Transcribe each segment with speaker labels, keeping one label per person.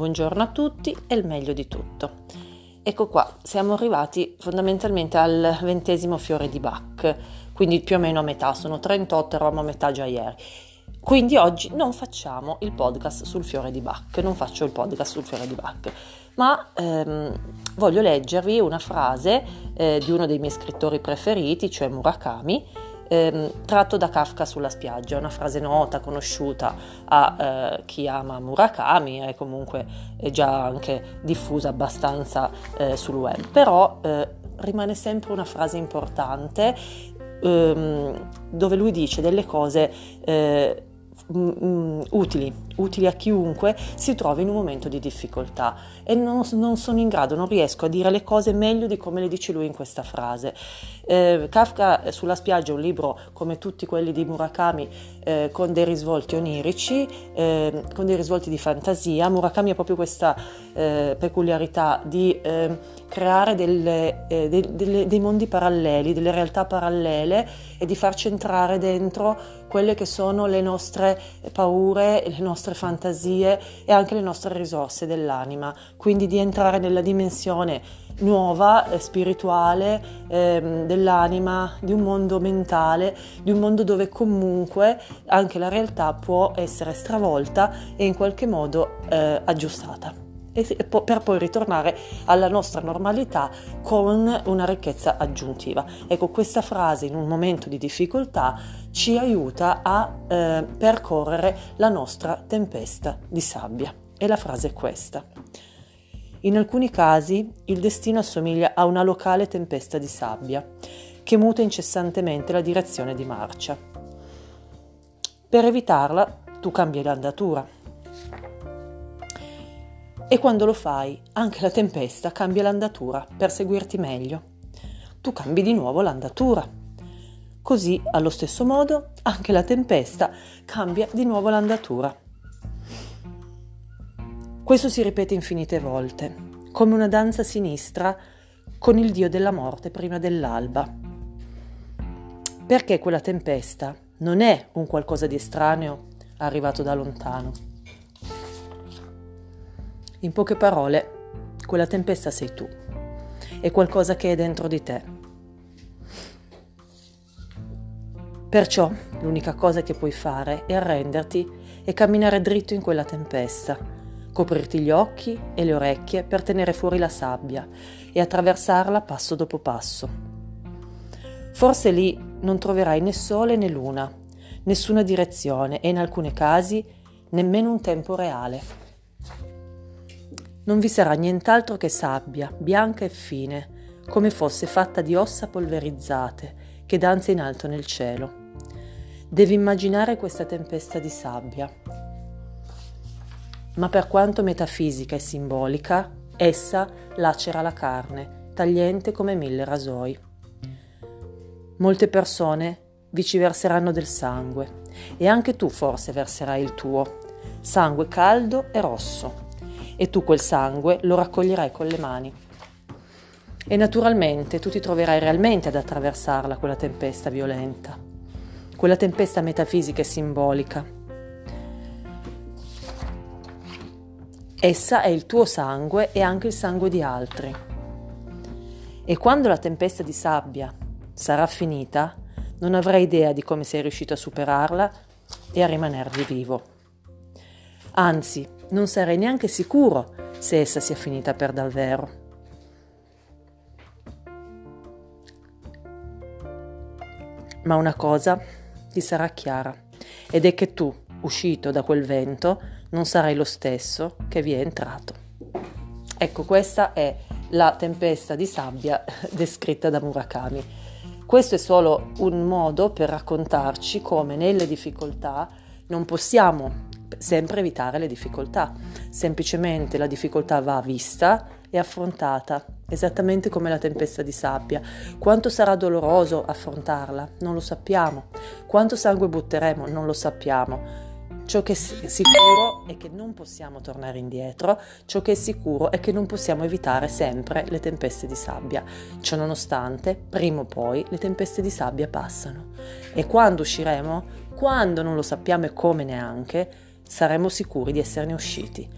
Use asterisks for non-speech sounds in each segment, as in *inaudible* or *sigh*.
Speaker 1: buongiorno a tutti e il meglio di tutto. Ecco qua, siamo arrivati fondamentalmente al ventesimo fiore di Bach, quindi più o meno a metà, sono 38, eravamo a metà già ieri. Quindi oggi non facciamo il podcast sul fiore di Bach, non faccio il podcast sul fiore di Bach, ma ehm, voglio leggervi una frase eh, di uno dei miei scrittori preferiti, cioè Murakami, ehm, tratto da Kafka sulla spiaggia, una frase nota, conosciuta a eh, chi ama Murakami, è comunque è già anche diffusa abbastanza eh, sul web, però eh, rimane sempre una frase importante ehm, dove lui dice delle cose eh, Mm, utili, utili a chiunque si trovi in un momento di difficoltà e non, non, sono in grado, non riesco a dire le cose meglio di come le dice lui in questa frase. Eh, Kafka eh, sulla spiaggia è un libro come tutti quelli di Murakami eh, con dei risvolti onirici, eh, con dei risvolti di fantasia. Murakami ha proprio questa eh, peculiarità di ehm, creare delle, eh, de, dei mondi paralleli, delle realtà parallele e di farci entrare dentro quelle che sono le nostre paure, le nostre fantasie e anche le nostre risorse dell'anima, quindi di entrare nella dimensione nuova, eh, spirituale eh, dell'anima, di un mondo mentale, di un mondo dove comunque anche la realtà può essere stravolta e in qualche modo eh, aggiustata per poi ritornare alla nostra normalità con una ricchezza aggiuntiva. Ecco, questa frase in un momento di difficoltà ci aiuta a eh, percorrere la nostra tempesta di sabbia. E la frase è questa. In alcuni casi il destino assomiglia a una locale tempesta di sabbia che muta incessantemente la direzione di marcia. Per evitarla tu cambi l'andatura e quando lo fai, anche la tempesta cambia l'andatura per seguirti meglio. Tu cambi di nuovo l'andatura. Così, allo stesso modo, anche la tempesta cambia di nuovo l'andatura. Questo si ripete infinite volte, come una danza sinistra con il dio della morte prima dell'alba. Perché quella tempesta non è un qualcosa di estraneo arrivato da lontano in poche parole, quella tempesta sei tu. È qualcosa che è dentro di te. Perciò l'unica cosa che puoi fare è arrenderti e camminare dritto in quella tempesta, coprirti gli occhi e le orecchie per tenere fuori la sabbia e attraversarla passo dopo passo. Forse lì non troverai né sole né luna, nessuna direzione e in alcuni casi nemmeno un tempo reale non vi sarà nient'altro che sabbia, bianca e fine, come fosse fatta di ossa polverizzate, che danza in alto nel cielo. Devi immaginare questa tempesta di sabbia. Ma per quanto metafisica e simbolica, essa lacera la carne, tagliente come mille rasoi. Molte persone vi ci verseranno del sangue e anche tu forse verserai il tuo, sangue caldo e rosso e tu quel sangue lo raccoglierai con le mani. E naturalmente tu ti troverai realmente ad attraversarla quella tempesta violenta, quella tempesta metafisica e simbolica. Essa è il tuo sangue e anche il sangue di altri. E quando la tempesta di sabbia sarà finita, non avrai idea di come sei riuscito a superarla e a rimanervi vivo. Anzi, non sarei neanche sicuro se essa sia finita per davvero. Ma una cosa ti sarà chiara, ed è che tu, uscito da quel vento, non sarai lo stesso che vi è entrato. Ecco, questa è la tempesta di sabbia *laughs* descritta da Murakami. Questo è solo un modo per raccontarci come nelle difficoltà non possiamo sempre evitare le difficoltà. Semplicemente la difficoltà va vista e affrontata, esattamente come la tempesta di sabbia. Quanto sarà doloroso affrontarla? Non lo sappiamo. Quanto sangue butteremo? Non lo sappiamo. Ciò che è sicuro è che non possiamo tornare indietro, ciò che è sicuro è che non possiamo evitare sempre le tempeste di sabbia. Ciononostante, prima o poi le tempeste di sabbia passano. E quando usciremo? Quando non lo sappiamo e come neanche, saremo sicuri di esserne usciti.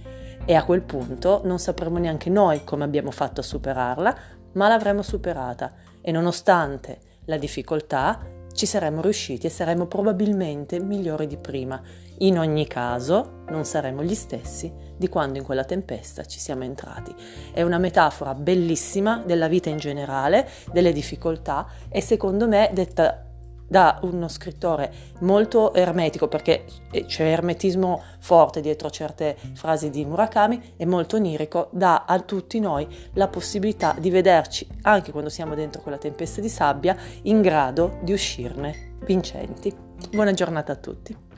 Speaker 1: e a quel punto non sapremo neanche noi come abbiamo fatto a superarla, ma l'avremo superata e nonostante la difficoltà ci saremmo riusciti e saremmo probabilmente migliori di prima. In ogni caso non saremo gli stessi di quando in quella tempesta ci siamo entrati. È una metafora bellissima della vita in generale, delle difficoltà e secondo me detta da uno scrittore molto ermetico, perché c'è ermetismo forte dietro certe frasi di Murakami, e molto onirico, dà a tutti noi la possibilità di vederci, anche quando siamo dentro quella tempesta di sabbia, in grado di uscirne vincenti. Buona giornata a tutti.